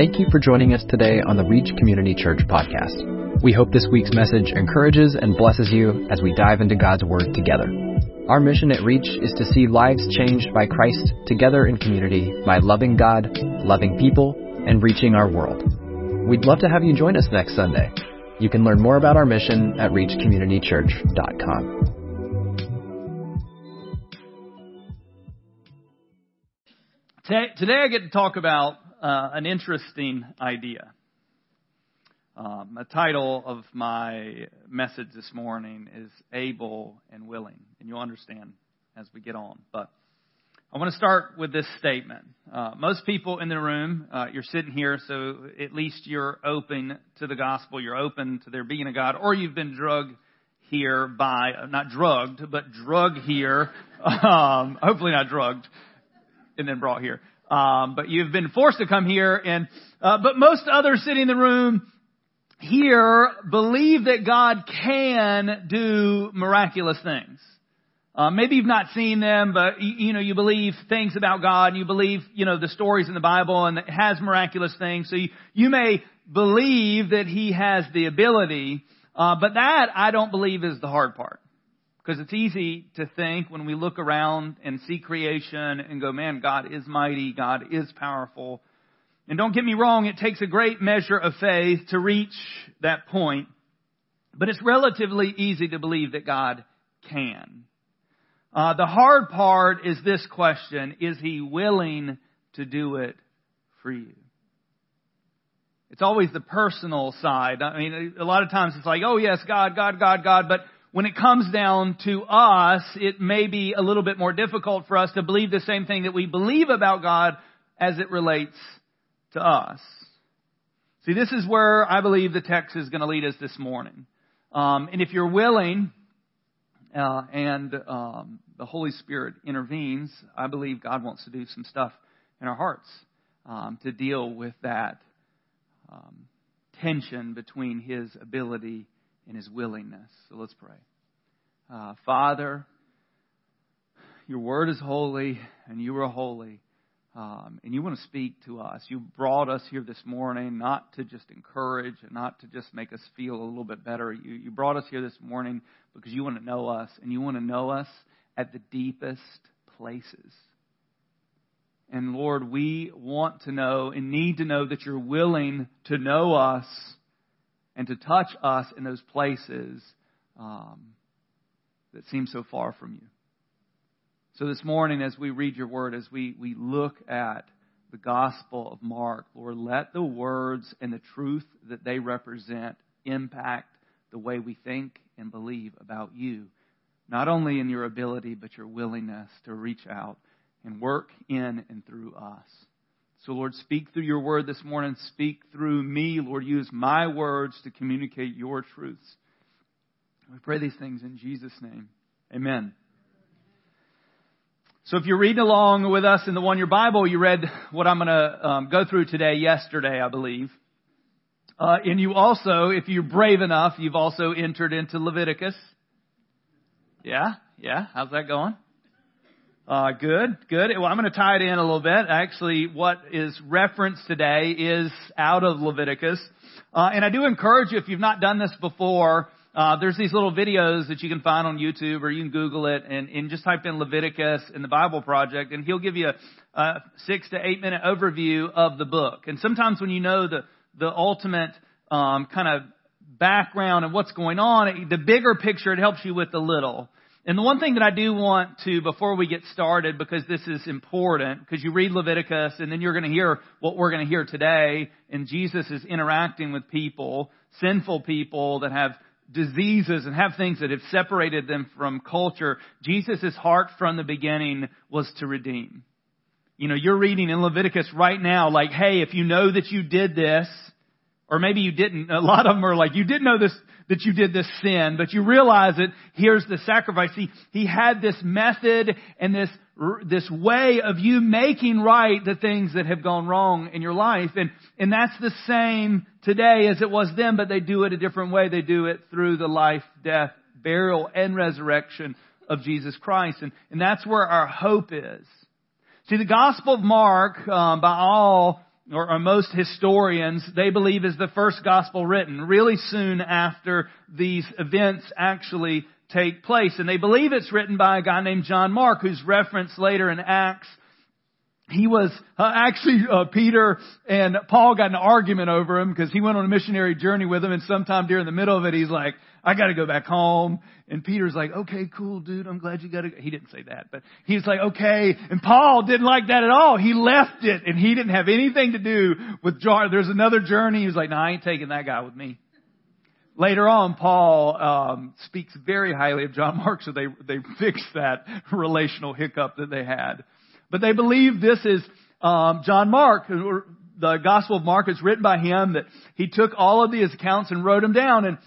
Thank you for joining us today on the Reach Community Church podcast. We hope this week's message encourages and blesses you as we dive into God's Word together. Our mission at Reach is to see lives changed by Christ together in community by loving God, loving people, and reaching our world. We'd love to have you join us next Sunday. You can learn more about our mission at reachcommunitychurch.com. Today, I get to talk about uh, an interesting idea. Um, the title of my message this morning is Able and Willing, and you'll understand as we get on. But I want to start with this statement. Uh, most people in the room, uh, you're sitting here, so at least you're open to the gospel. You're open to there being a God, or you've been drugged here by, uh, not drugged, but drug here. Um, hopefully not drugged and then brought here. Um, but you've been forced to come here, and uh, but most others sitting in the room here believe that God can do miraculous things. Uh, maybe you've not seen them, but you, you, know you believe things about God, and you believe you know the stories in the Bible, and it has miraculous things. So you, you may believe that He has the ability, uh, but that I don't believe is the hard part. Because it's easy to think when we look around and see creation and go, man, God is mighty, God is powerful. And don't get me wrong, it takes a great measure of faith to reach that point. But it's relatively easy to believe that God can. Uh, the hard part is this question, is He willing to do it for you? It's always the personal side. I mean, a lot of times it's like, oh yes, God, God, God, God, but when it comes down to us, it may be a little bit more difficult for us to believe the same thing that we believe about God as it relates to us. See, this is where I believe the text is going to lead us this morning. Um, and if you're willing, uh, and um, the Holy Spirit intervenes, I believe God wants to do some stuff in our hearts um, to deal with that um, tension between His ability in his willingness. So let's pray. Uh, Father, your word is holy, and you are holy. Um, and you want to speak to us. You brought us here this morning not to just encourage and not to just make us feel a little bit better. You, you brought us here this morning because you want to know us, and you want to know us at the deepest places. And Lord, we want to know and need to know that you're willing to know us and to touch us in those places um, that seem so far from you. So this morning, as we read your word, as we, we look at the Gospel of Mark, Lord, let the words and the truth that they represent impact the way we think and believe about you, not only in your ability, but your willingness to reach out and work in and through us. So, Lord, speak through your word this morning. Speak through me. Lord, use my words to communicate your truths. We pray these things in Jesus' name. Amen. So if you're reading along with us in the one year Bible, you read what I'm going to um, go through today, yesterday, I believe. Uh, and you also, if you're brave enough, you've also entered into Leviticus. Yeah, yeah. How's that going? Uh, good, good. Well, I'm going to tie it in a little bit. Actually, what is referenced today is out of Leviticus. Uh, and I do encourage you, if you've not done this before, uh, there's these little videos that you can find on YouTube or you can Google it and, and just type in Leviticus in the Bible Project and he'll give you a, a six to eight minute overview of the book. And sometimes when you know the, the ultimate, um, kind of background and what's going on, the bigger picture, it helps you with the little. And the one thing that I do want to, before we get started, because this is important, because you read Leviticus and then you're going to hear what we're going to hear today, and Jesus is interacting with people, sinful people that have diseases and have things that have separated them from culture. Jesus' heart from the beginning was to redeem. You know, you're reading in Leviticus right now, like, hey, if you know that you did this, or maybe you didn't, a lot of them are like, you did know this, that you did this sin, but you realize that here's the sacrifice. He, he had this method and this, this way of you making right the things that have gone wrong in your life. And, and that's the same today as it was then, but they do it a different way. They do it through the life, death, burial, and resurrection of Jesus Christ. And, and that's where our hope is. See, the Gospel of Mark, um, by all or, most historians, they believe is the first gospel written, really soon after these events actually take place. And they believe it's written by a guy named John Mark, who's referenced later in Acts he was uh, actually uh, Peter and Paul got an argument over him because he went on a missionary journey with him, and sometime during the middle of it, he's like, "I got to go back home." And Peter's like, "Okay, cool, dude. I'm glad you got to." He didn't say that, but he's like, "Okay." And Paul didn't like that at all. He left it, and he didn't have anything to do with John. There's another journey. He was like, "No, I ain't taking that guy with me." Later on, Paul um, speaks very highly of John Mark, so they they fixed that relational hiccup that they had. But they believe this is um, John Mark, the Gospel of Mark is written by him, that he took all of these accounts and wrote them down. And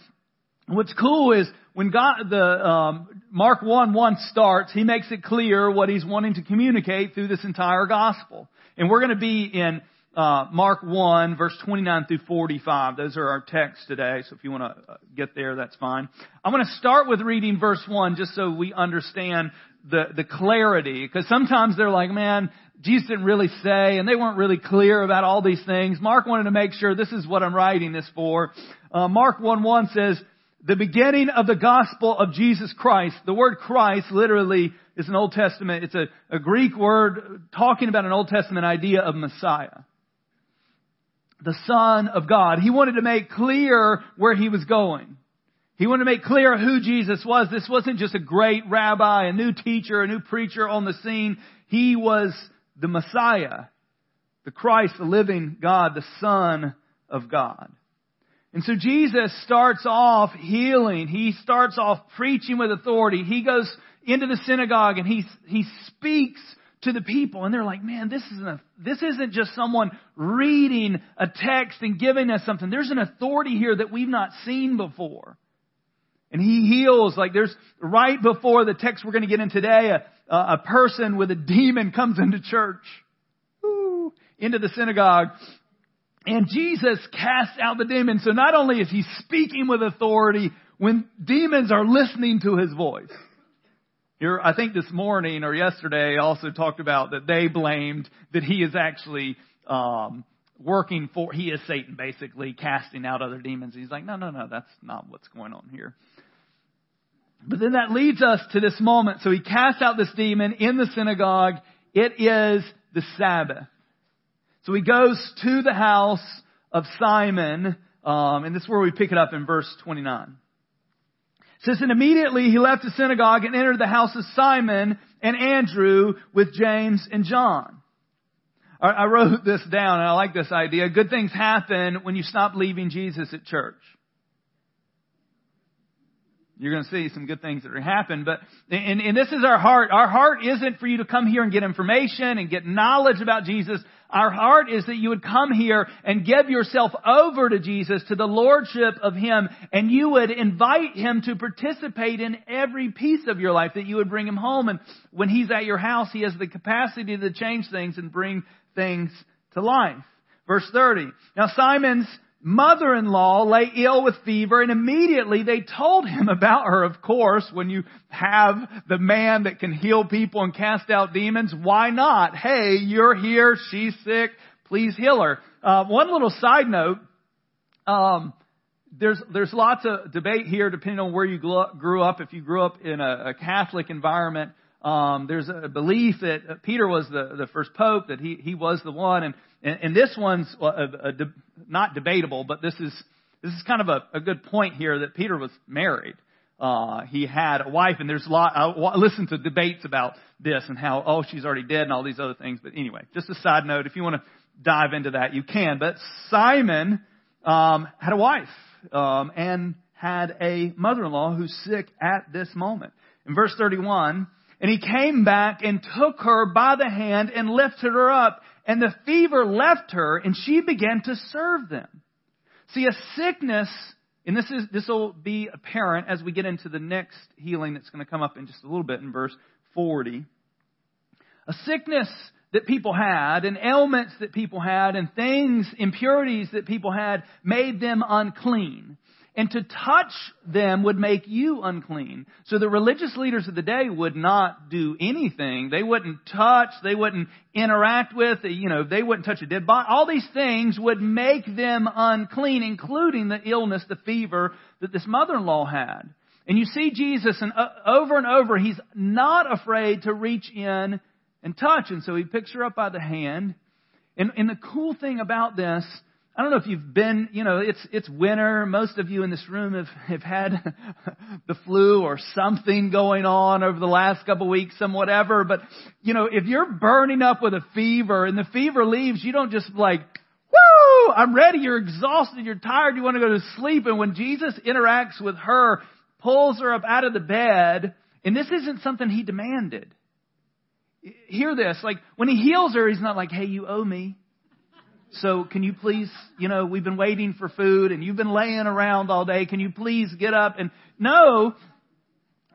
what's cool is when God, the um, Mark 1 1 starts, he makes it clear what he's wanting to communicate through this entire Gospel. And we're going to be in uh, Mark 1, verse 29 through 45. Those are our texts today, so if you want to uh, get there, that's fine. I'm going to start with reading verse 1 just so we understand the, the clarity, because sometimes they're like, man, Jesus didn't really say, and they weren't really clear about all these things. Mark wanted to make sure this is what I'm writing this for. Uh, Mark 1-1 says, the beginning of the gospel of Jesus Christ. The word Christ literally is an Old Testament, it's a, a Greek word talking about an Old Testament idea of Messiah the Son of God. He wanted to make clear where he was going. He wanted to make clear who Jesus was. This wasn't just a great rabbi, a new teacher, a new preacher on the scene. He was the Messiah, the Christ, the living God, the Son of God. And so Jesus starts off healing. He starts off preaching with authority. He goes into the synagogue and he, he speaks to the people and they're like, man, this isn't, a, this isn't just someone reading a text and giving us something. There's an authority here that we've not seen before. And he heals, like there's, right before the text we're going to get in today, a, a person with a demon comes into church, into the synagogue, and Jesus casts out the demon. So not only is he speaking with authority, when demons are listening to his voice. Here, I think this morning or yesterday also talked about that they blamed that he is actually um, working for, he is Satan basically, casting out other demons. He's like, no, no, no, that's not what's going on here. But then that leads us to this moment. So he casts out this demon in the synagogue. It is the Sabbath. So he goes to the house of Simon, um, and this is where we pick it up in verse 29 says, and immediately he left the synagogue and entered the house of Simon and Andrew with James and John. I wrote this down and I like this idea. Good things happen when you stop leaving Jesus at church. You're going to see some good things that are happen, but, and, and this is our heart. Our heart isn't for you to come here and get information and get knowledge about Jesus. Our heart is that you would come here and give yourself over to Jesus, to the Lordship of Him, and you would invite Him to participate in every piece of your life, that you would bring Him home. And when He's at your house, He has the capacity to change things and bring things to life. Verse 30. Now Simon's mother-in-law lay ill with fever and immediately they told him about her. Of course, when you have the man that can heal people and cast out demons, why not? Hey, you're here, she's sick, please heal her. Uh, one little side note, um, there's there's lots of debate here depending on where you grew up. If you grew up in a, a Catholic environment, um, there's a belief that Peter was the, the first pope, that he, he was the one, and, and, and this one's a, a, a, not debatable, but this is this is kind of a, a good point here that Peter was married. Uh, he had a wife, and there's a lot. I listen to debates about this and how oh she's already dead and all these other things. But anyway, just a side note. If you want to dive into that, you can. But Simon um, had a wife um, and had a mother-in-law who's sick at this moment. In verse 31, and he came back and took her by the hand and lifted her up, and the fever left her, and she began to serve them. See, a sickness, and this is this will be apparent as we get into the next healing that's going to come up in just a little bit in verse 40. A sickness that people had, and ailments that people had, and things, impurities that people had, made them unclean. And to touch them would make you unclean. So the religious leaders of the day would not do anything. They wouldn't touch, they wouldn't interact with, you know, they wouldn't touch a dead body. All these things would make them unclean, including the illness, the fever that this mother-in-law had. And you see Jesus, and uh, over and over, he's not afraid to reach in and touch. And so he picks her up by the hand. And, and the cool thing about this I don't know if you've been, you know, it's, it's winter. Most of you in this room have, have had the flu or something going on over the last couple of weeks, some whatever. But, you know, if you're burning up with a fever and the fever leaves, you don't just like, woo, I'm ready. You're exhausted. You're tired. You want to go to sleep. And when Jesus interacts with her, pulls her up out of the bed, and this isn't something he demanded. Hear this. Like, when he heals her, he's not like, hey, you owe me. So can you please, you know, we've been waiting for food and you've been laying around all day. Can you please get up? And no,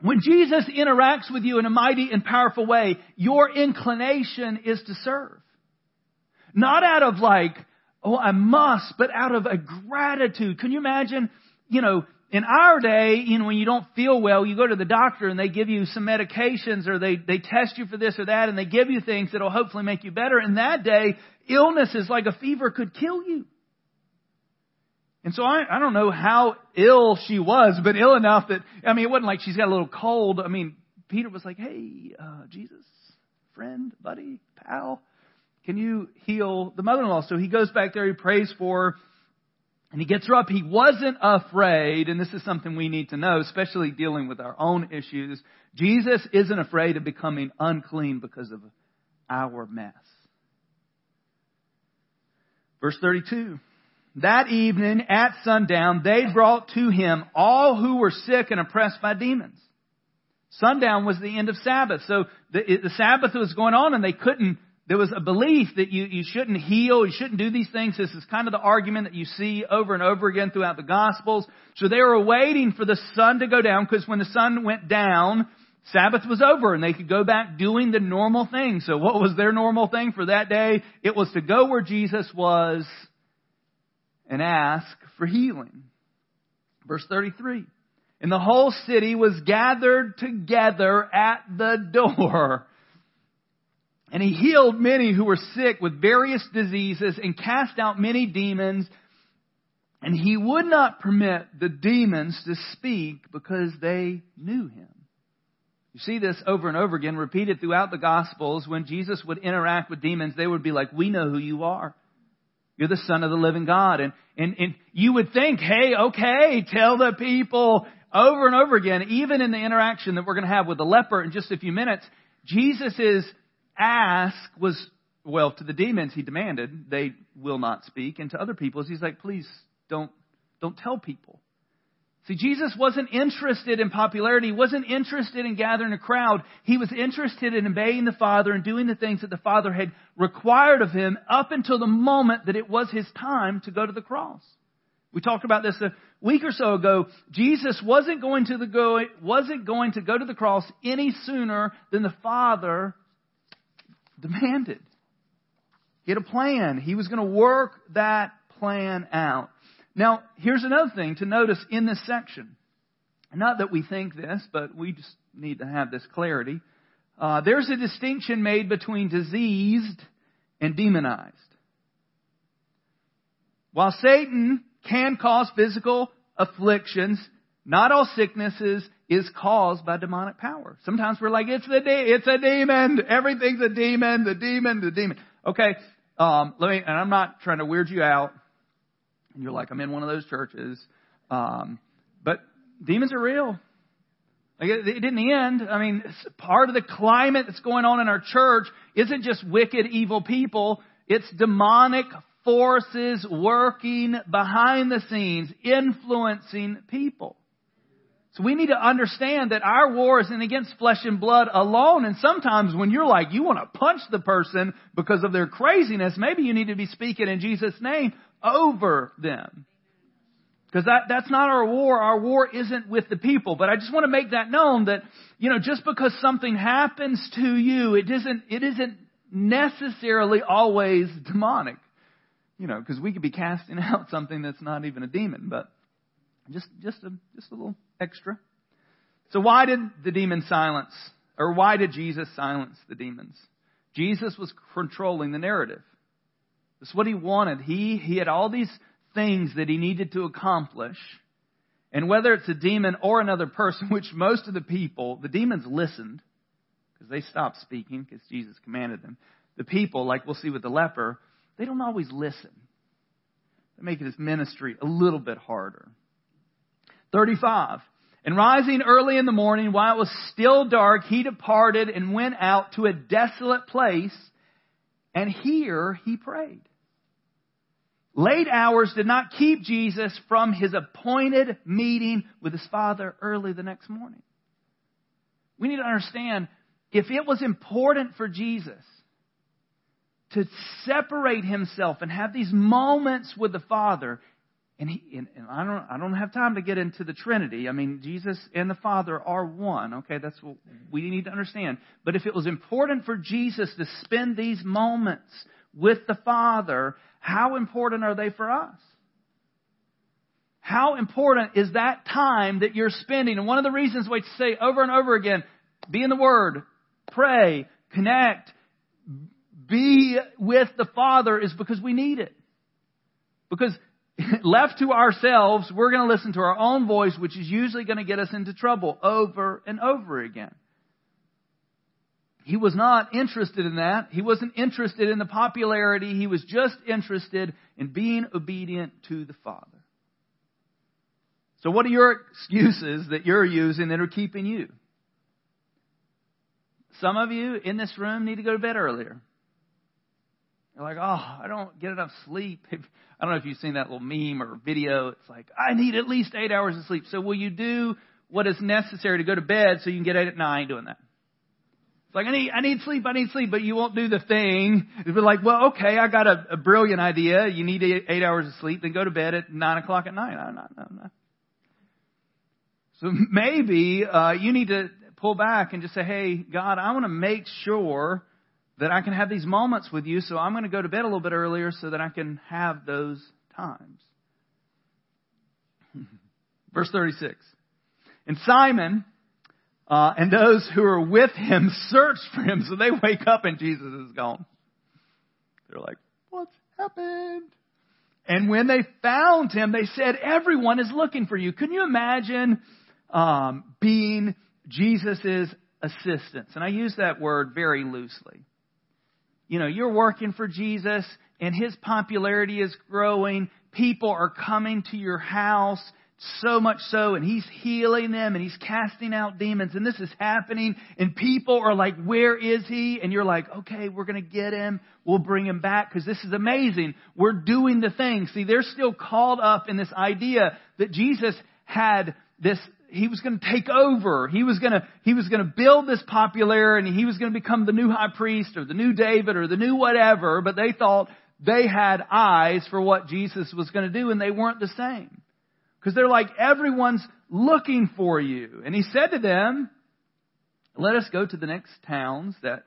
when Jesus interacts with you in a mighty and powerful way, your inclination is to serve. Not out of like, oh, I must, but out of a gratitude. Can you imagine, you know, in our day, you know, when you don't feel well, you go to the doctor and they give you some medications or they, they test you for this or that and they give you things that'll hopefully make you better. In that day, illnesses like a fever could kill you. And so I, I don't know how ill she was, but ill enough that, I mean, it wasn't like she's got a little cold. I mean, Peter was like, hey, uh, Jesus, friend, buddy, pal, can you heal the mother-in-law? So he goes back there, he prays for her, and he gets her up. He wasn't afraid, and this is something we need to know, especially dealing with our own issues. Jesus isn't afraid of becoming unclean because of our mess. Verse 32. That evening at sundown, they brought to him all who were sick and oppressed by demons. Sundown was the end of Sabbath. So the, the Sabbath was going on and they couldn't there was a belief that you, you shouldn't heal, you shouldn't do these things. This is kind of the argument that you see over and over again throughout the Gospels. So they were waiting for the sun to go down because when the sun went down, Sabbath was over and they could go back doing the normal thing. So what was their normal thing for that day? It was to go where Jesus was and ask for healing. Verse 33. And the whole city was gathered together at the door. And he healed many who were sick with various diseases and cast out many demons. And he would not permit the demons to speak because they knew him. You see this over and over again, repeated throughout the Gospels. When Jesus would interact with demons, they would be like, We know who you are. You're the Son of the living God. And, and, and you would think, hey, okay, tell the people over and over again, even in the interaction that we're going to have with the leper in just a few minutes, Jesus ask was, well, to the demons he demanded, they will not speak. And to other people, he's like, please don't, don't tell people. See, Jesus wasn't interested in popularity. Wasn't interested in gathering a crowd. He was interested in obeying the Father and doing the things that the Father had required of him up until the moment that it was his time to go to the cross. We talked about this a week or so ago. Jesus wasn't going to the go, wasn't going to go to the cross any sooner than the Father demanded. He had a plan. He was going to work that plan out. Now, here's another thing to notice in this section. Not that we think this, but we just need to have this clarity. Uh, there's a distinction made between diseased and demonized. While Satan can cause physical afflictions, not all sicknesses is caused by demonic power. Sometimes we're like, it's the de- it's a demon. Everything's a demon. The demon. The demon. Okay. Um, let me. And I'm not trying to weird you out. You're like, I'm in one of those churches. Um, but demons are real. Like it, it didn't end. I mean, part of the climate that's going on in our church isn't just wicked, evil people. It's demonic forces working behind the scenes, influencing people. So we need to understand that our war isn't against flesh and blood alone. And sometimes when you're like, you want to punch the person because of their craziness, maybe you need to be speaking in Jesus' name over them. Because that, that's not our war. Our war isn't with the people. But I just want to make that known that, you know, just because something happens to you, it isn't, it isn't necessarily always demonic. You know, because we could be casting out something that's not even a demon. But Just, just a, just a little extra. So why did the demon silence, or why did Jesus silence the demons? Jesus was controlling the narrative. That's what he wanted. He, he had all these things that he needed to accomplish. And whether it's a demon or another person, which most of the people, the demons listened, because they stopped speaking because Jesus commanded them. The people, like we'll see with the leper, they don't always listen. They make his ministry a little bit harder. 35. And rising early in the morning, while it was still dark, he departed and went out to a desolate place, and here he prayed. Late hours did not keep Jesus from his appointed meeting with his Father early the next morning. We need to understand if it was important for Jesus to separate himself and have these moments with the Father, and, he, and, and, I don't I don't have time to get into the Trinity. I mean, Jesus and the Father are one. Okay, that's what we need to understand. But if it was important for Jesus to spend these moments with the Father, how important are they for us? How important is that time that you're spending? And one of the reasons we say over and over again, be in the Word, pray, connect, be with the Father is because we need it. Because left to ourselves, we're going to listen to our own voice, which is usually going to get us into trouble over and over again. He was not interested in that. He wasn't interested in the popularity. He was just interested in being obedient to the Father. So what are your excuses that you're using that are keeping you? Some of you in this room need to go to bed earlier. You're like, oh, I don't get enough sleep. I don't know if you've seen that little meme or video. It's like, I need at least eight hours of sleep. So will you do what is necessary to go to bed so you can get eight at nine doing that? It's like, I need, I need sleep, I need sleep, but you won't do the thing. It'd be like, well, okay, I got a, a brilliant idea. You need eight, eight hours of sleep, then go to bed at nine o'clock at night. No, no, no, no. So maybe, uh, you need to pull back and just say, hey, God, I want to make sure that I can have these moments with you, so I'm going to go to bed a little bit earlier so that I can have those times. Verse 36. And Simon uh, and those who are with him searched for him, so they wake up and Jesus is gone. They're like, what's happened? And when they found him, they said, everyone is looking for you. Can you imagine um, being Jesus' assistants? And I use that word very loosely you know, you're working for Jesus and his popularity is growing. People are coming to your house so much so and he's healing them and he's casting out demons and this is happening and people are like, where is he? And you're like, okay, we're going to get him. We'll bring him back because this is amazing. We're doing the thing. See, they're still called up in this idea that Jesus had this he was going to take over. He was going to, he was going to build this popularity and he was going to become the new high priest or the new David or the new whatever, but they thought they had eyes for what Jesus was going to do and they weren't the same. Because they're like, everyone's looking for you. And he said to them, let us go to the next towns that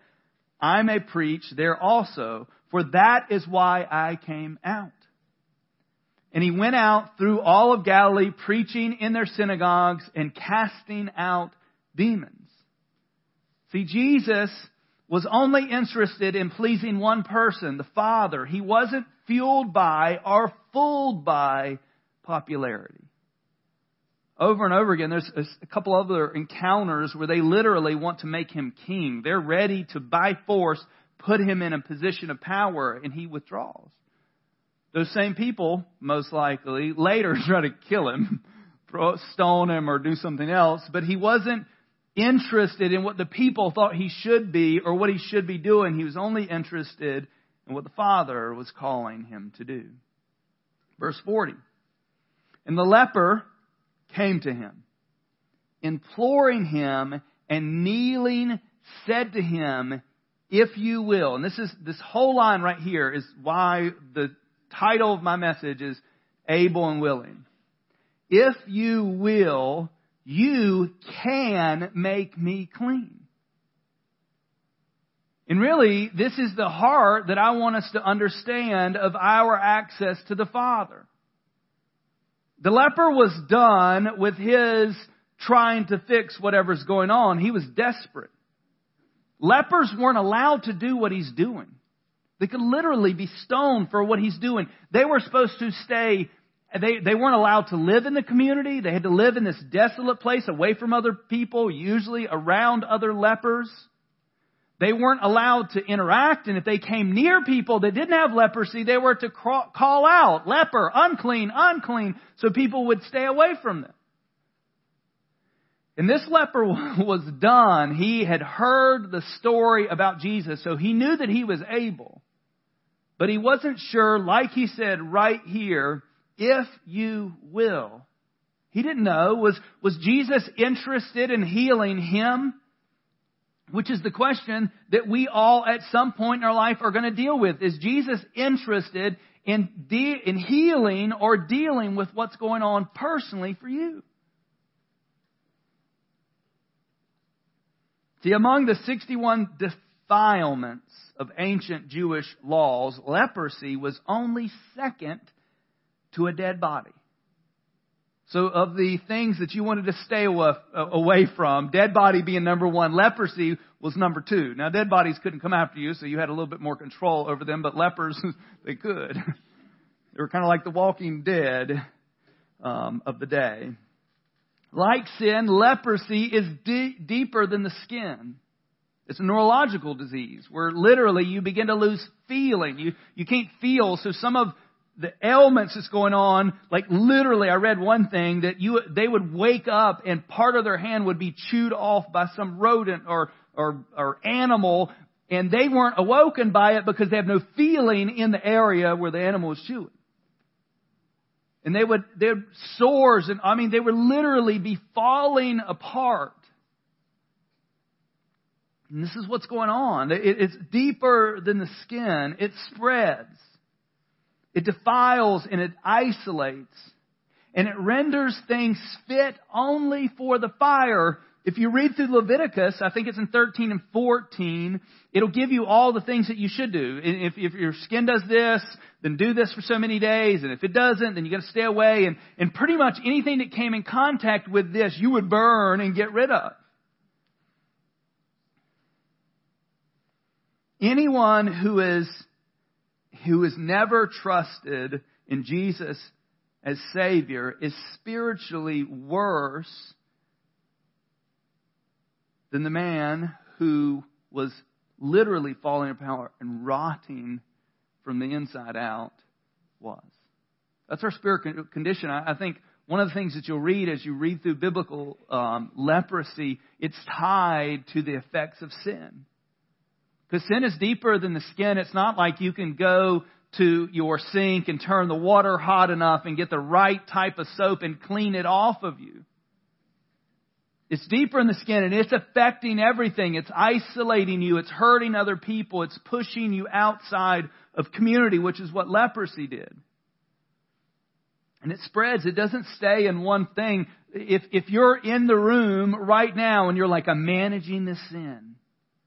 I may preach there also, for that is why I came out. And he went out through all of Galilee, preaching in their synagogues and casting out demons. See, Jesus was only interested in pleasing one person, the Father. He wasn't fueled by or fooled by popularity. Over and over again, there's a couple other encounters where they literally want to make him king. They're ready to, by force, put him in a position of power, and he withdraws. Those same people, most likely, later try to kill him, stone him, or do something else, but he wasn't interested in what the people thought he should be or what he should be doing. He was only interested in what the Father was calling him to do. Verse 40. And the leper came to him, imploring him and kneeling said to him, if you will, and this is, this whole line right here is why the title of my message is Able and Willing. If you will, you can make me clean. And really, this is the heart that I want us to understand of our access to the Father. The leper was done with his trying to fix whatever's going on. He was desperate. Lepers weren't allowed to do what he's doing. They could literally be stoned for what he's doing. They were supposed to stay, they, they weren't allowed to live in the community. They had to live in this desolate place away from other people, usually around other lepers. They weren't allowed to interact, and if they came near people that didn't have leprosy, they were to call out, leper, unclean, unclean, so people would stay away from them. And this leper was done. He had heard the story about Jesus, so he knew that he was able. But he wasn't sure, like he said right here, if you will. He didn't know. Was, was Jesus interested in healing him? Which is the question that we all at some point in our life are going to deal with. Is Jesus interested in, de- in healing or dealing with what's going on personally for you? See, among the 61 defilements of ancient Jewish laws, leprosy was only second to a dead body. So of the things that you wanted to stay away from, dead body being number one, leprosy was number two. Now dead bodies couldn't come after you, so you had a little bit more control over them, but lepers, they could. They were kind of like the walking dead um, of the day. Like sin, leprosy is de- deeper than the skin. It's a neurological disease where literally you begin to lose feeling. You, you can't feel. So some of the ailments that's going on, like literally, I read one thing that you, they would wake up and part of their hand would be chewed off by some rodent or, or, or animal and they weren't awoken by it because they have no feeling in the area where the animal was chewing. And they would, their sores and, I mean, they would literally be falling apart. And this is what's going on. It, it's deeper than the skin. It spreads. It defiles and it isolates. And it renders things fit only for the fire. If you read through Leviticus, I think it's in 13 and 14, it'll give you all the things that you should do. If, if your skin does this, then do this for so many days. And if it doesn't, then you gotta stay away. And, and pretty much anything that came in contact with this, you would burn and get rid of. Anyone who is who has never trusted in Jesus as Savior is spiritually worse than the man who was literally falling apart and rotting from the inside out was. That's our spirit condition. I think one of the things that you'll read as you read through biblical um, leprosy, it's tied to the effects of sin. Because sin is deeper than the skin. It's not like you can go to your sink and turn the water hot enough and get the right type of soap and clean it off of you. It's deeper in the skin and it's affecting everything. It's isolating you. It's hurting other people. It's pushing you outside of community, which is what leprosy did. And it spreads. It doesn't stay in one thing. If, if you're in the room right now and you're like, I'm managing this sin,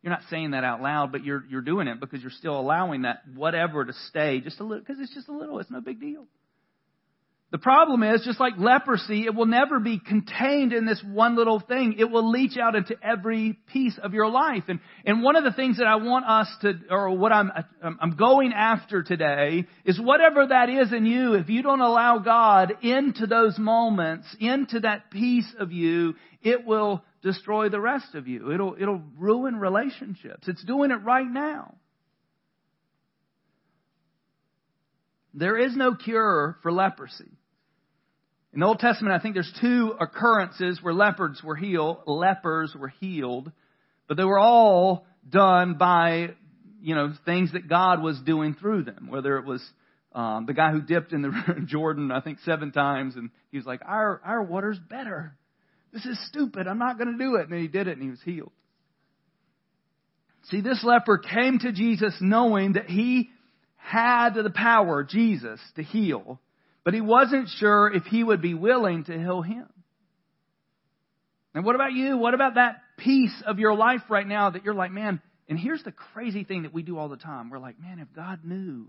you're not saying that out loud, but you're, you're doing it because you're still allowing that whatever to stay just a little, because it's just a little, it's no big deal. The problem is, just like leprosy, it will never be contained in this one little thing. It will leach out into every piece of your life. And, and one of the things that I want us to, or what I'm, I'm going after today is whatever that is in you, if you don't allow God into those moments, into that piece of you, it will destroy the rest of you. It'll, it'll ruin relationships. It's doing it right now. There is no cure for leprosy. In the Old Testament, I think there's two occurrences where lepers were healed, lepers were healed, but they were all done by, you know, things that God was doing through them. Whether it was um, the guy who dipped in the Jordan, I think seven times, and he was like, "Our our water's better." This is stupid. I'm not going to do it. And then he did it and he was healed. See, this leper came to Jesus knowing that he had the power, Jesus, to heal, but he wasn't sure if he would be willing to heal him. And what about you? What about that piece of your life right now that you're like, man, and here's the crazy thing that we do all the time. We're like, man, if God knew.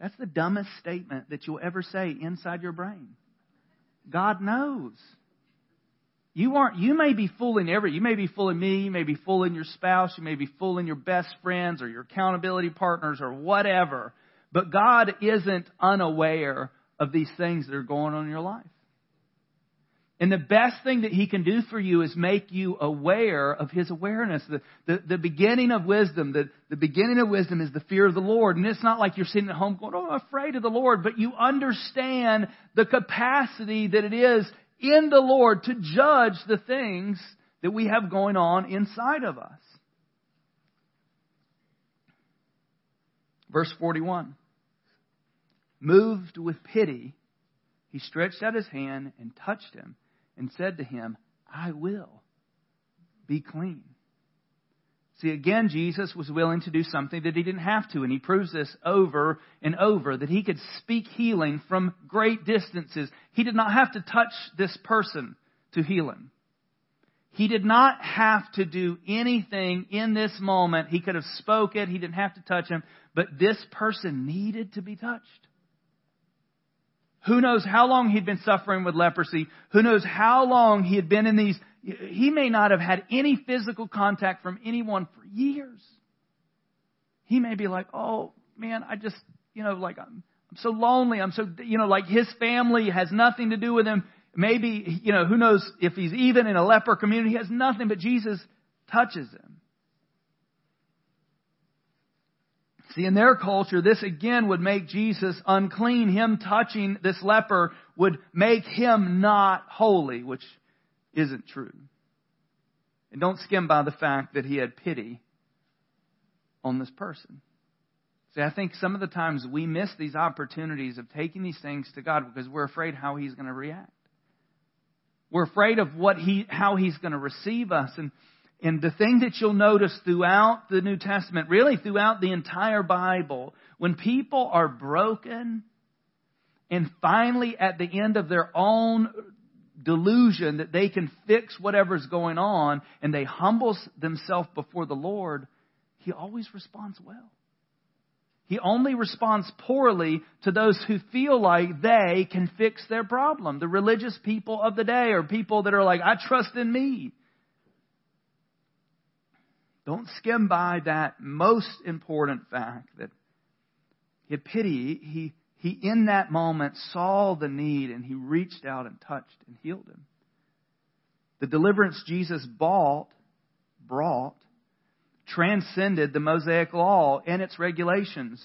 That's the dumbest statement that you'll ever say inside your brain. God knows. You aren't, you may be fooling every, you may be fooling me, you may be fooling your spouse, you may be fooling your best friends or your accountability partners or whatever. But God isn't unaware of these things that are going on in your life. And the best thing that He can do for you is make you aware of His awareness. The, the, the beginning of wisdom, the, the beginning of wisdom is the fear of the Lord. And it's not like you're sitting at home going, oh, I'm afraid of the Lord, but you understand the capacity that it is in the Lord to judge the things that we have going on inside of us. Verse 41. Moved with pity, he stretched out his hand and touched him and said to him, I will be clean. See, again, Jesus was willing to do something that he didn't have to, and he proves this over and over that he could speak healing from great distances. He did not have to touch this person to heal him. He did not have to do anything in this moment. He could have spoke it. He didn't have to touch him. But this person needed to be touched. Who knows how long he'd been suffering with leprosy? Who knows how long he had been in these he may not have had any physical contact from anyone for years. He may be like, oh man, I just, you know, like I'm, I'm so lonely. I'm so, you know, like his family has nothing to do with him. Maybe, you know, who knows if he's even in a leper community. He has nothing, but Jesus touches him. See, in their culture, this again would make Jesus unclean. Him touching this leper would make him not holy, which isn't true. And don't skim by the fact that he had pity on this person. See, I think some of the times we miss these opportunities of taking these things to God because we're afraid how he's going to react. We're afraid of what he, how he's going to receive us. And, and the thing that you'll notice throughout the New Testament, really throughout the entire Bible, when people are broken and finally at the end of their own delusion that they can fix whatever's going on and they humble themselves before the Lord, He always responds well. He only responds poorly to those who feel like they can fix their problem. The religious people of the day or people that are like, I trust in me. Don't skim by that most important fact that he had pity. He he in that moment saw the need and he reached out and touched and healed him. The deliverance Jesus bought, brought, transcended the Mosaic law and its regulations.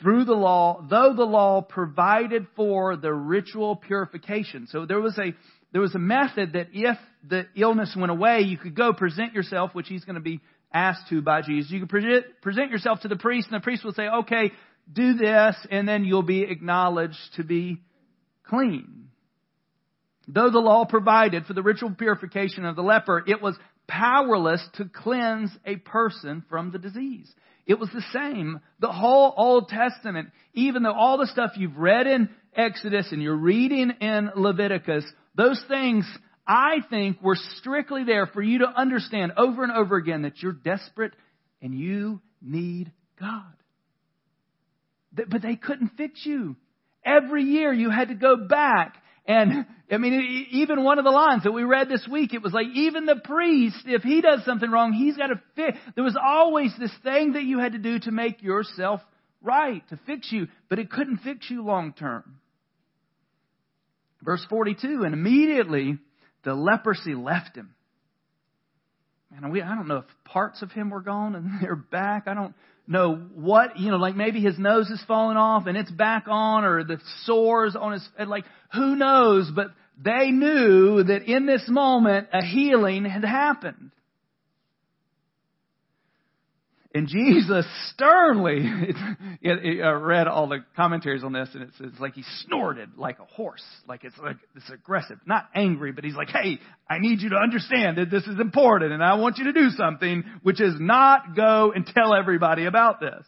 Through the law, though the law provided for the ritual purification. So there was a, there was a method that if the illness went away, you could go present yourself, which he's going to be asked to by Jesus. You present, present yourself to the priest and the priest will say, okay, do this, and then you'll be acknowledged to be clean. Though the law provided for the ritual purification of the leper, it was powerless to cleanse a person from the disease. It was the same. The whole Old Testament, even though all the stuff you've read in Exodus and you're reading in Leviticus, those things I think were strictly there for you to understand over and over again that you're desperate and you need God. But they couldn't fix you. Every year you had to go back. And, I mean, even one of the lines that we read this week, it was like, even the priest, if he does something wrong, he's got to fix. There was always this thing that you had to do to make yourself right, to fix you, but it couldn't fix you long term. Verse 42, and immediately the leprosy left him. Man, we, I don't know if parts of him were gone and they're back. I don't, know what, you know, like maybe his nose is falling off and it's back on or the sores on his, like who knows, but they knew that in this moment a healing had happened. And Jesus sternly, it, I uh, read all the commentaries on this, and it's, it's like he snorted like a horse, like it's like it's aggressive, not angry, but he's like, "Hey, I need you to understand that this is important, and I want you to do something, which is not go and tell everybody about this."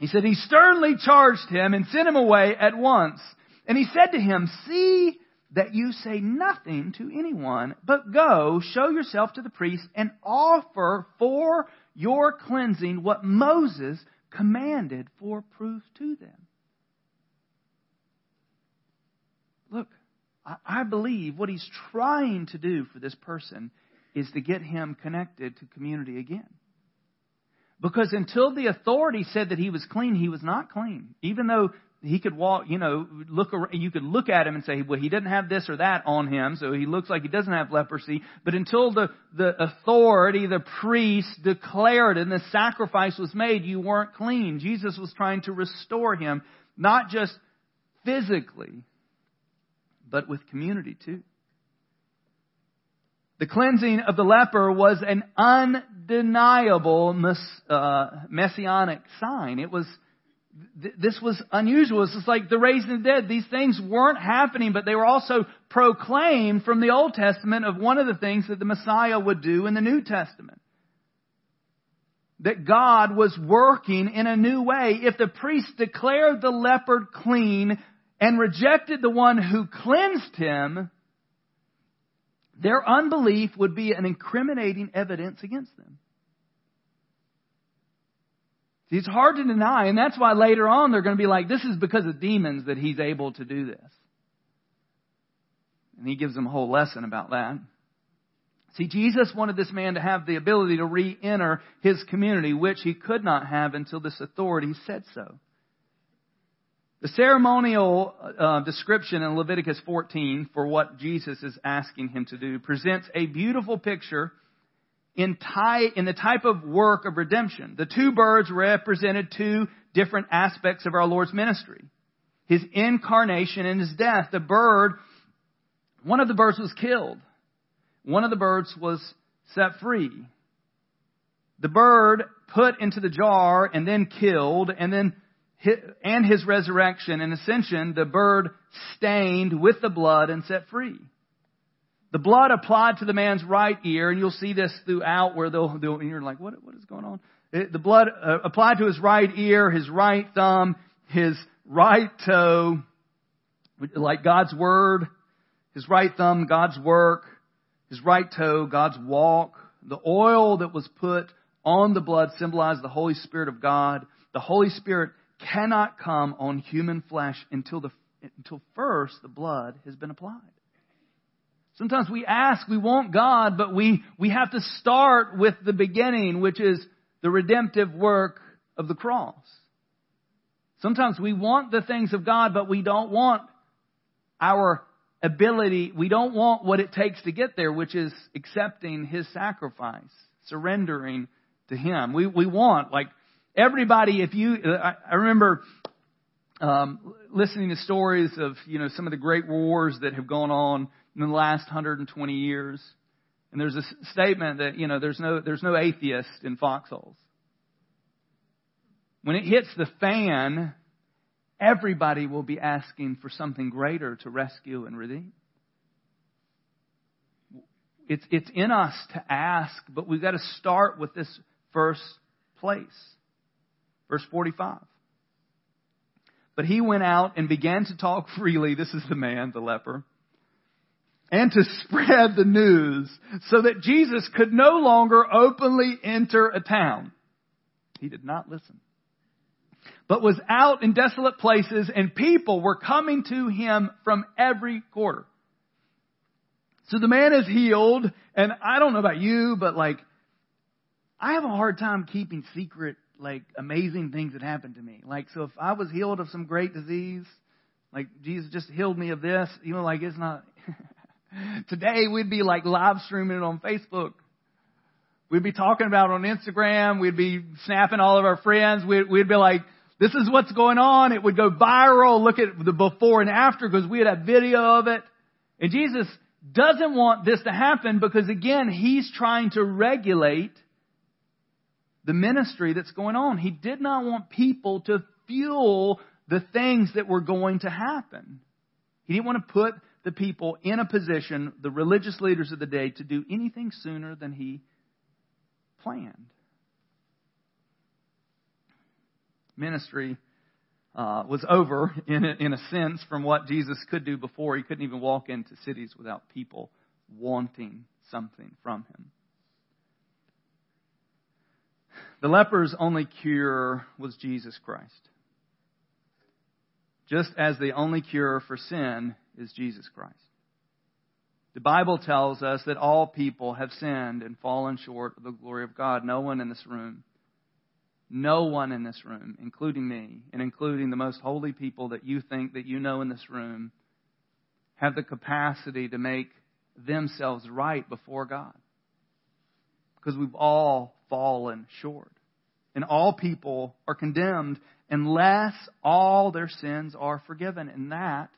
He said he sternly charged him and sent him away at once, and he said to him, "See." that you say nothing to anyone, but go, show yourself to the priest, and offer for your cleansing what Moses commanded for proof to them. look, I believe what he's trying to do for this person is to get him connected to community again. Because until the authority said that he was clean, he was not clean. Even though he could walk, you know, look around, you could look at him and say, well, he doesn't have this or that on him, so he looks like he doesn't have leprosy. But until the, the authority, the priest declared and the sacrifice was made, you weren't clean. Jesus was trying to restore him, not just physically, but with community too. The cleansing of the leper was an undeniable uh, messianic sign. It was this was unusual. It's like the raising of the dead. These things weren't happening, but they were also proclaimed from the Old Testament of one of the things that the Messiah would do in the New Testament. That God was working in a new way. If the priest declared the leper clean and rejected the one who cleansed him, their unbelief would be an incriminating evidence against them. It's hard to deny, and that's why later on they're going to be like, this is because of demons that he's able to do this. And he gives them a whole lesson about that. See, Jesus wanted this man to have the ability to re-enter his community, which he could not have until this authority said so. The ceremonial uh, description in Leviticus 14 for what Jesus is asking him to do presents a beautiful picture in, in the type of work of redemption. The two birds represented two different aspects of our Lord's ministry. His incarnation and his death. The bird, one of the birds was killed. One of the birds was set free. The bird put into the jar and then killed and then and his resurrection and ascension, the bird stained with the blood and set free. The blood applied to the man's right ear, and you'll see this throughout where they'll, they'll and you're like, what, what is going on? It, the blood uh, applied to his right ear, his right thumb, his right toe, like God's word, his right thumb, God's work, his right toe, God's walk. The oil that was put on the blood symbolized the Holy Spirit of God. The Holy Spirit cannot come on human flesh until the until first the blood has been applied. Sometimes we ask, we want God, but we, we have to start with the beginning, which is the redemptive work of the cross. Sometimes we want the things of God, but we don't want our ability, we don't want what it takes to get there, which is accepting His sacrifice, surrendering to Him. We, we want, like, everybody, if you, I, I remember um, listening to stories of, you know, some of the great wars that have gone on in the last 120 years. And there's a statement that, you know, there's no, there's no atheist in foxholes. When it hits the fan, everybody will be asking for something greater to rescue and redeem. It's, it's in us to ask, but we've got to start with this first place. Verse 45. But he went out and began to talk freely. This is the man, the leper and to spread the news so that Jesus could no longer openly enter a town. He did not listen. But was out in desolate places and people were coming to him from every quarter. So the man is healed and I don't know about you, but like, I have a hard time keeping secret like amazing things that happened to me. Like, so if I was healed of some great disease, like Jesus just healed me of this, you know, like it's not, Today we'd be like live streaming it on Facebook. We'd be talking about it on Instagram. We'd be snapping all of our friends. We'd, we'd be like, this is what's going on. It would go viral. Look at the before and after because we had a video of it. And Jesus doesn't want this to happen because again, He's trying to regulate the ministry that's going on. He did not want people to fuel the things that were going to happen. He didn't want to put the people in a position, the religious leaders of the day, to do anything sooner than he planned. Ministry uh, was over in a, in a sense from what Jesus could do before. He couldn't even walk into cities without people wanting something from him. The leper's only cure was Jesus Christ. just as the only cure for sin is Jesus Christ. The Bible tells us that all people have sinned and fallen short of the glory of God. No one in this room, no one in this room, including me, and including the most holy people that you think that you know in this room, have the capacity to make themselves right before God. Because we've all fallen short. And all people are condemned unless all their sins are forgiven. And that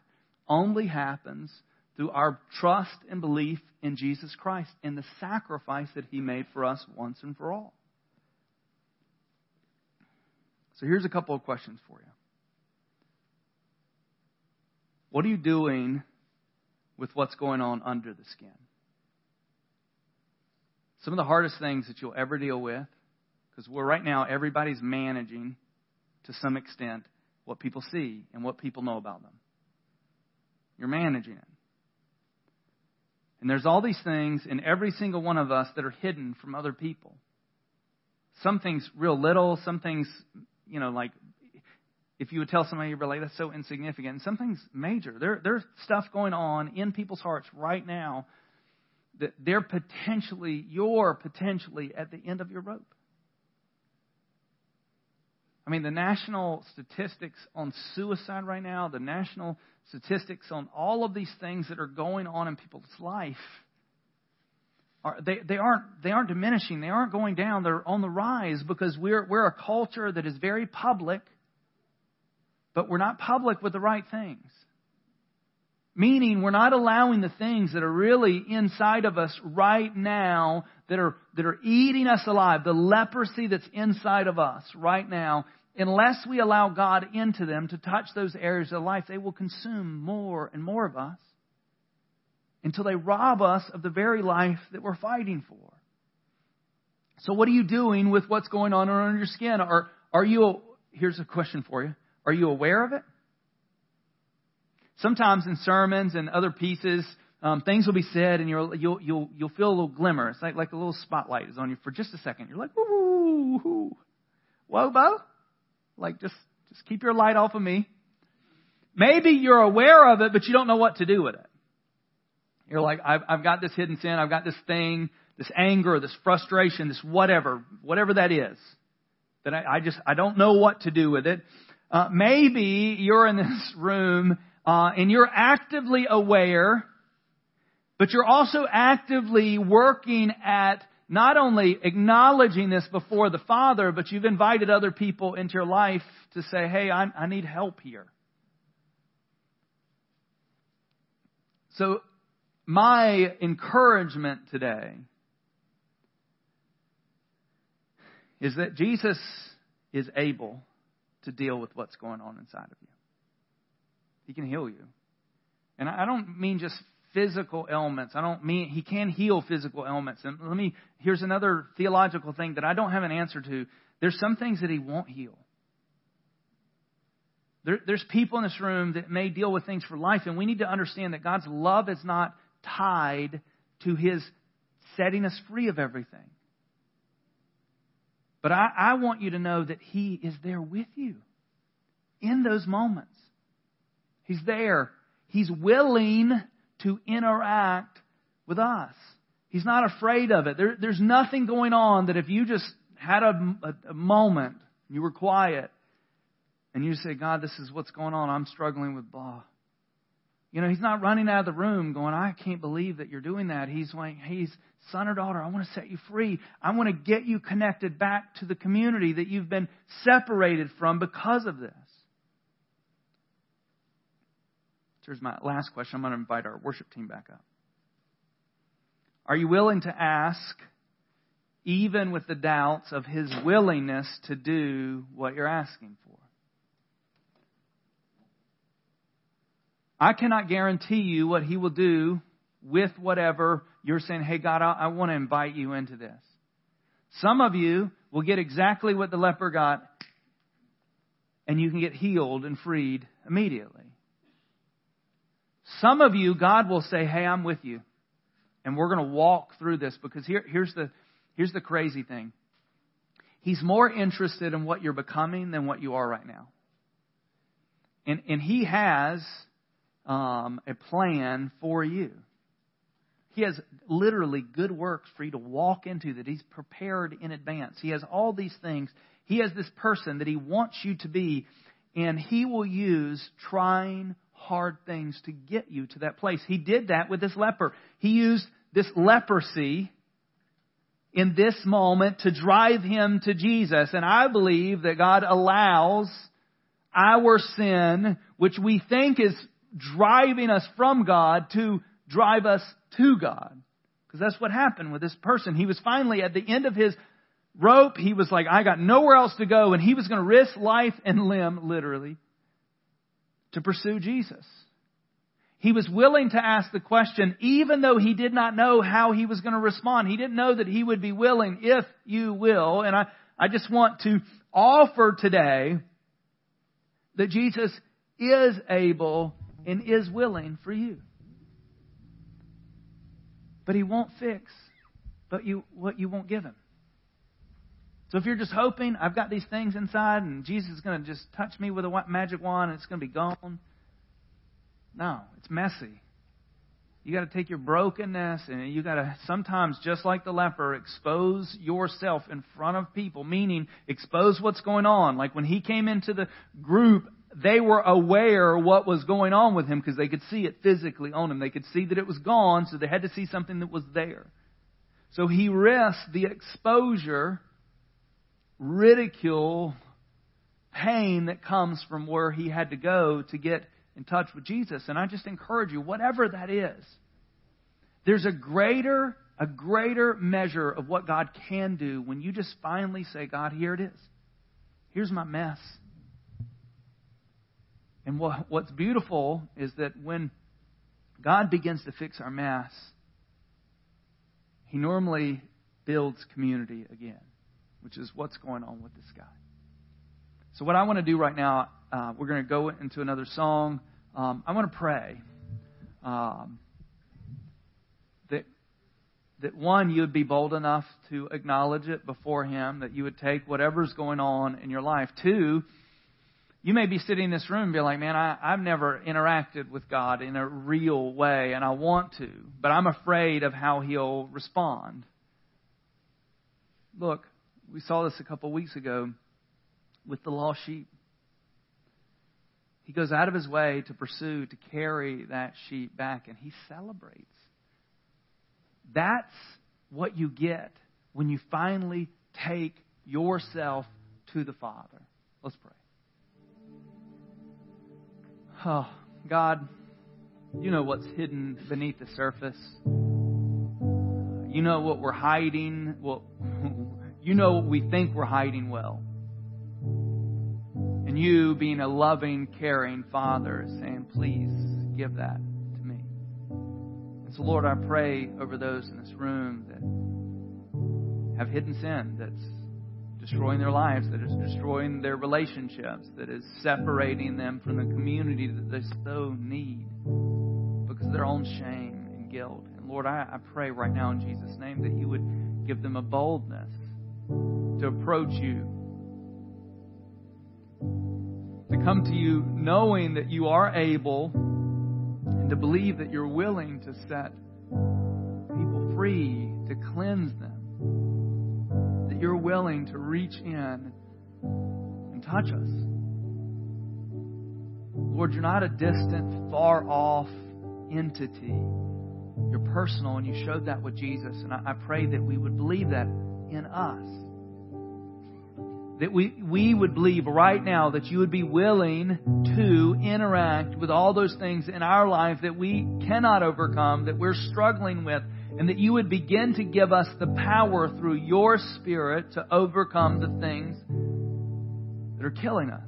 only happens through our trust and belief in Jesus Christ and the sacrifice that He made for us once and for all. So here's a couple of questions for you. What are you doing with what's going on under the skin? Some of the hardest things that you'll ever deal with, because we're right now, everybody's managing to some extent what people see and what people know about them. You're managing it. And there's all these things in every single one of us that are hidden from other people. Some things real little, some things, you know, like if you would tell somebody you're like, that's so insignificant. And some things major. There, there's stuff going on in people's hearts right now that they're potentially, you're potentially at the end of your rope. I mean, the national statistics on suicide right now, the national statistics on all of these things that are going on in people's life are, they, they aren't they aren't diminishing. They aren't going down. They're on the rise because we're we're a culture that is very public but we're not public with the right things meaning we're not allowing the things that are really inside of us right now that are that are eating us alive the leprosy that's inside of us right now unless we allow God into them to touch those areas of life, they will consume more and more of us until they rob us of the very life that we're fighting for. So, what are you doing with what's going on under your skin? Are, are you, here's a question for you Are you aware of it? Sometimes in sermons and other pieces, um, things will be said and you'll, you'll, you'll, you'll feel a little glimmer. It's like, like a little spotlight is on you for just a second. You're like, woo, whoa, Bo. Like, just, just keep your light off of me. Maybe you're aware of it, but you don't know what to do with it. You're like, I've, I've got this hidden sin, I've got this thing, this anger, this frustration, this whatever, whatever that is, that I, I just, I don't know what to do with it. Uh, maybe you're in this room, uh, and you're actively aware, but you're also actively working at not only acknowledging this before the Father, but you've invited other people into your life to say, hey, I, I need help here. So, my encouragement today is that Jesus is able to deal with what's going on inside of you. He can heal you. And I don't mean just physical ailments. I don't mean he can heal physical ailments. And let me here's another theological thing that I don't have an answer to. There's some things that he won't heal. There, there's people in this room that may deal with things for life, and we need to understand that God's love is not tied to his setting us free of everything. But I, I want you to know that he is there with you in those moments. He's there. He's willing to interact with us. He's not afraid of it. There, there's nothing going on that if you just had a, a, a moment, you were quiet, and you say, God, this is what's going on. I'm struggling with blah. You know, he's not running out of the room going, I can't believe that you're doing that. He's like, hey, son or daughter, I want to set you free. I want to get you connected back to the community that you've been separated from because of this. Here's my last question. I'm going to invite our worship team back up. Are you willing to ask, even with the doubts of his willingness to do what you're asking for? I cannot guarantee you what he will do with whatever you're saying, hey, God, I, I want to invite you into this. Some of you will get exactly what the leper got, and you can get healed and freed immediately. Some of you, God will say, Hey, I'm with you. And we're going to walk through this because here, here's, the, here's the crazy thing. He's more interested in what you're becoming than what you are right now. And, and He has um, a plan for you. He has literally good works for you to walk into that He's prepared in advance. He has all these things. He has this person that He wants you to be, and He will use trying hard things to get you to that place. He did that with this leper. He used this leprosy in this moment to drive him to Jesus. And I believe that God allows our sin, which we think is driving us from God, to drive us to God. Because that's what happened with this person. He was finally at the end of his rope. He was like, I got nowhere else to go. And he was going to risk life and limb, literally, to pursue Jesus. He was willing to ask the question, even though he did not know how he was going to respond. He didn't know that he would be willing, if you will. And I, I just want to offer today that Jesus is able and is willing for you. But he won't fix but you, what you won't give him. So if you're just hoping, I've got these things inside and Jesus is going to just touch me with a magic wand and it's going to be gone. No, it's messy. You got to take your brokenness and you got to sometimes, just like the leper, expose yourself in front of people, meaning expose what's going on. Like when he came into the group, they were aware what was going on with him because they could see it physically on him. They could see that it was gone, so they had to see something that was there. So he risked the exposure, ridicule, pain that comes from where he had to go to get in touch with Jesus. And I just encourage you, whatever that is, there's a greater, a greater measure of what God can do when you just finally say, God, here it is. Here's my mess. And what, what's beautiful is that when God begins to fix our mess, He normally builds community again, which is what's going on with this guy. So, what I want to do right now, uh, we're going to go into another song. Um, I want to pray um, that that one, you would be bold enough to acknowledge it before Him, that you would take whatever's going on in your life. Two, you may be sitting in this room and be like, man, I, I've never interacted with God in a real way, and I want to, but I'm afraid of how He'll respond. Look, we saw this a couple weeks ago with the lost sheep. He goes out of his way to pursue, to carry that sheep back, and he celebrates. That's what you get when you finally take yourself to the Father. Let's pray. Oh, God, you know what's hidden beneath the surface. You know what we're hiding. Well, you know we think we're hiding well. And you, being a loving, caring Father, saying, please give that to me. And so, Lord, I pray over those in this room that have hidden sin that's destroying their lives, that is destroying their relationships, that is separating them from the community that they so need because of their own shame and guilt. And Lord, I, I pray right now in Jesus' name that you would give them a boldness to approach you to come to you knowing that you are able and to believe that you're willing to set people free, to cleanse them, that you're willing to reach in and touch us. Lord, you're not a distant, far off entity. You're personal, and you showed that with Jesus. And I, I pray that we would believe that in us that we, we would believe right now that you would be willing to interact with all those things in our life that we cannot overcome, that we're struggling with, and that you would begin to give us the power through your Spirit to overcome the things that are killing us.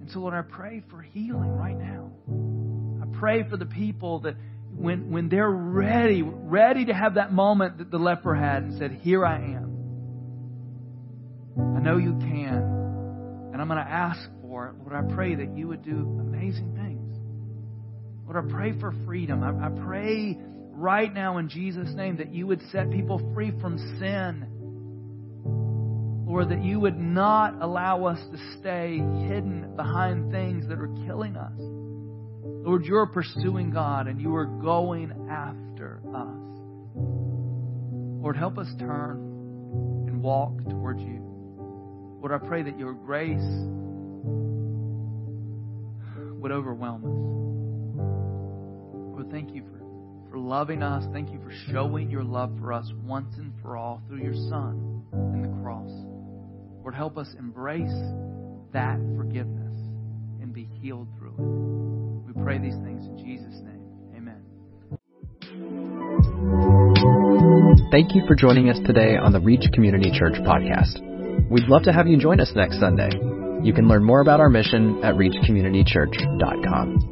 And so, Lord, I pray for healing right now. I pray for the people that when, when they're ready, ready to have that moment that the leper had and said, Here I am. I know you can. And I'm going to ask for it. Lord, I pray that you would do amazing things. Lord, I pray for freedom. I, I pray right now in Jesus' name that you would set people free from sin. Lord, that you would not allow us to stay hidden behind things that are killing us. Lord, you're pursuing God and you are going after us. Lord, help us turn and walk towards you. Lord, I pray that your grace would overwhelm us. Lord, thank you for, for loving us. Thank you for showing your love for us once and for all through your Son and the cross. Lord, help us embrace that forgiveness and be healed through it. We pray these things in Jesus' name. Amen. Thank you for joining us today on the Reach Community Church podcast. We'd love to have you join us next Sunday. You can learn more about our mission at reachcommunitychurch.com.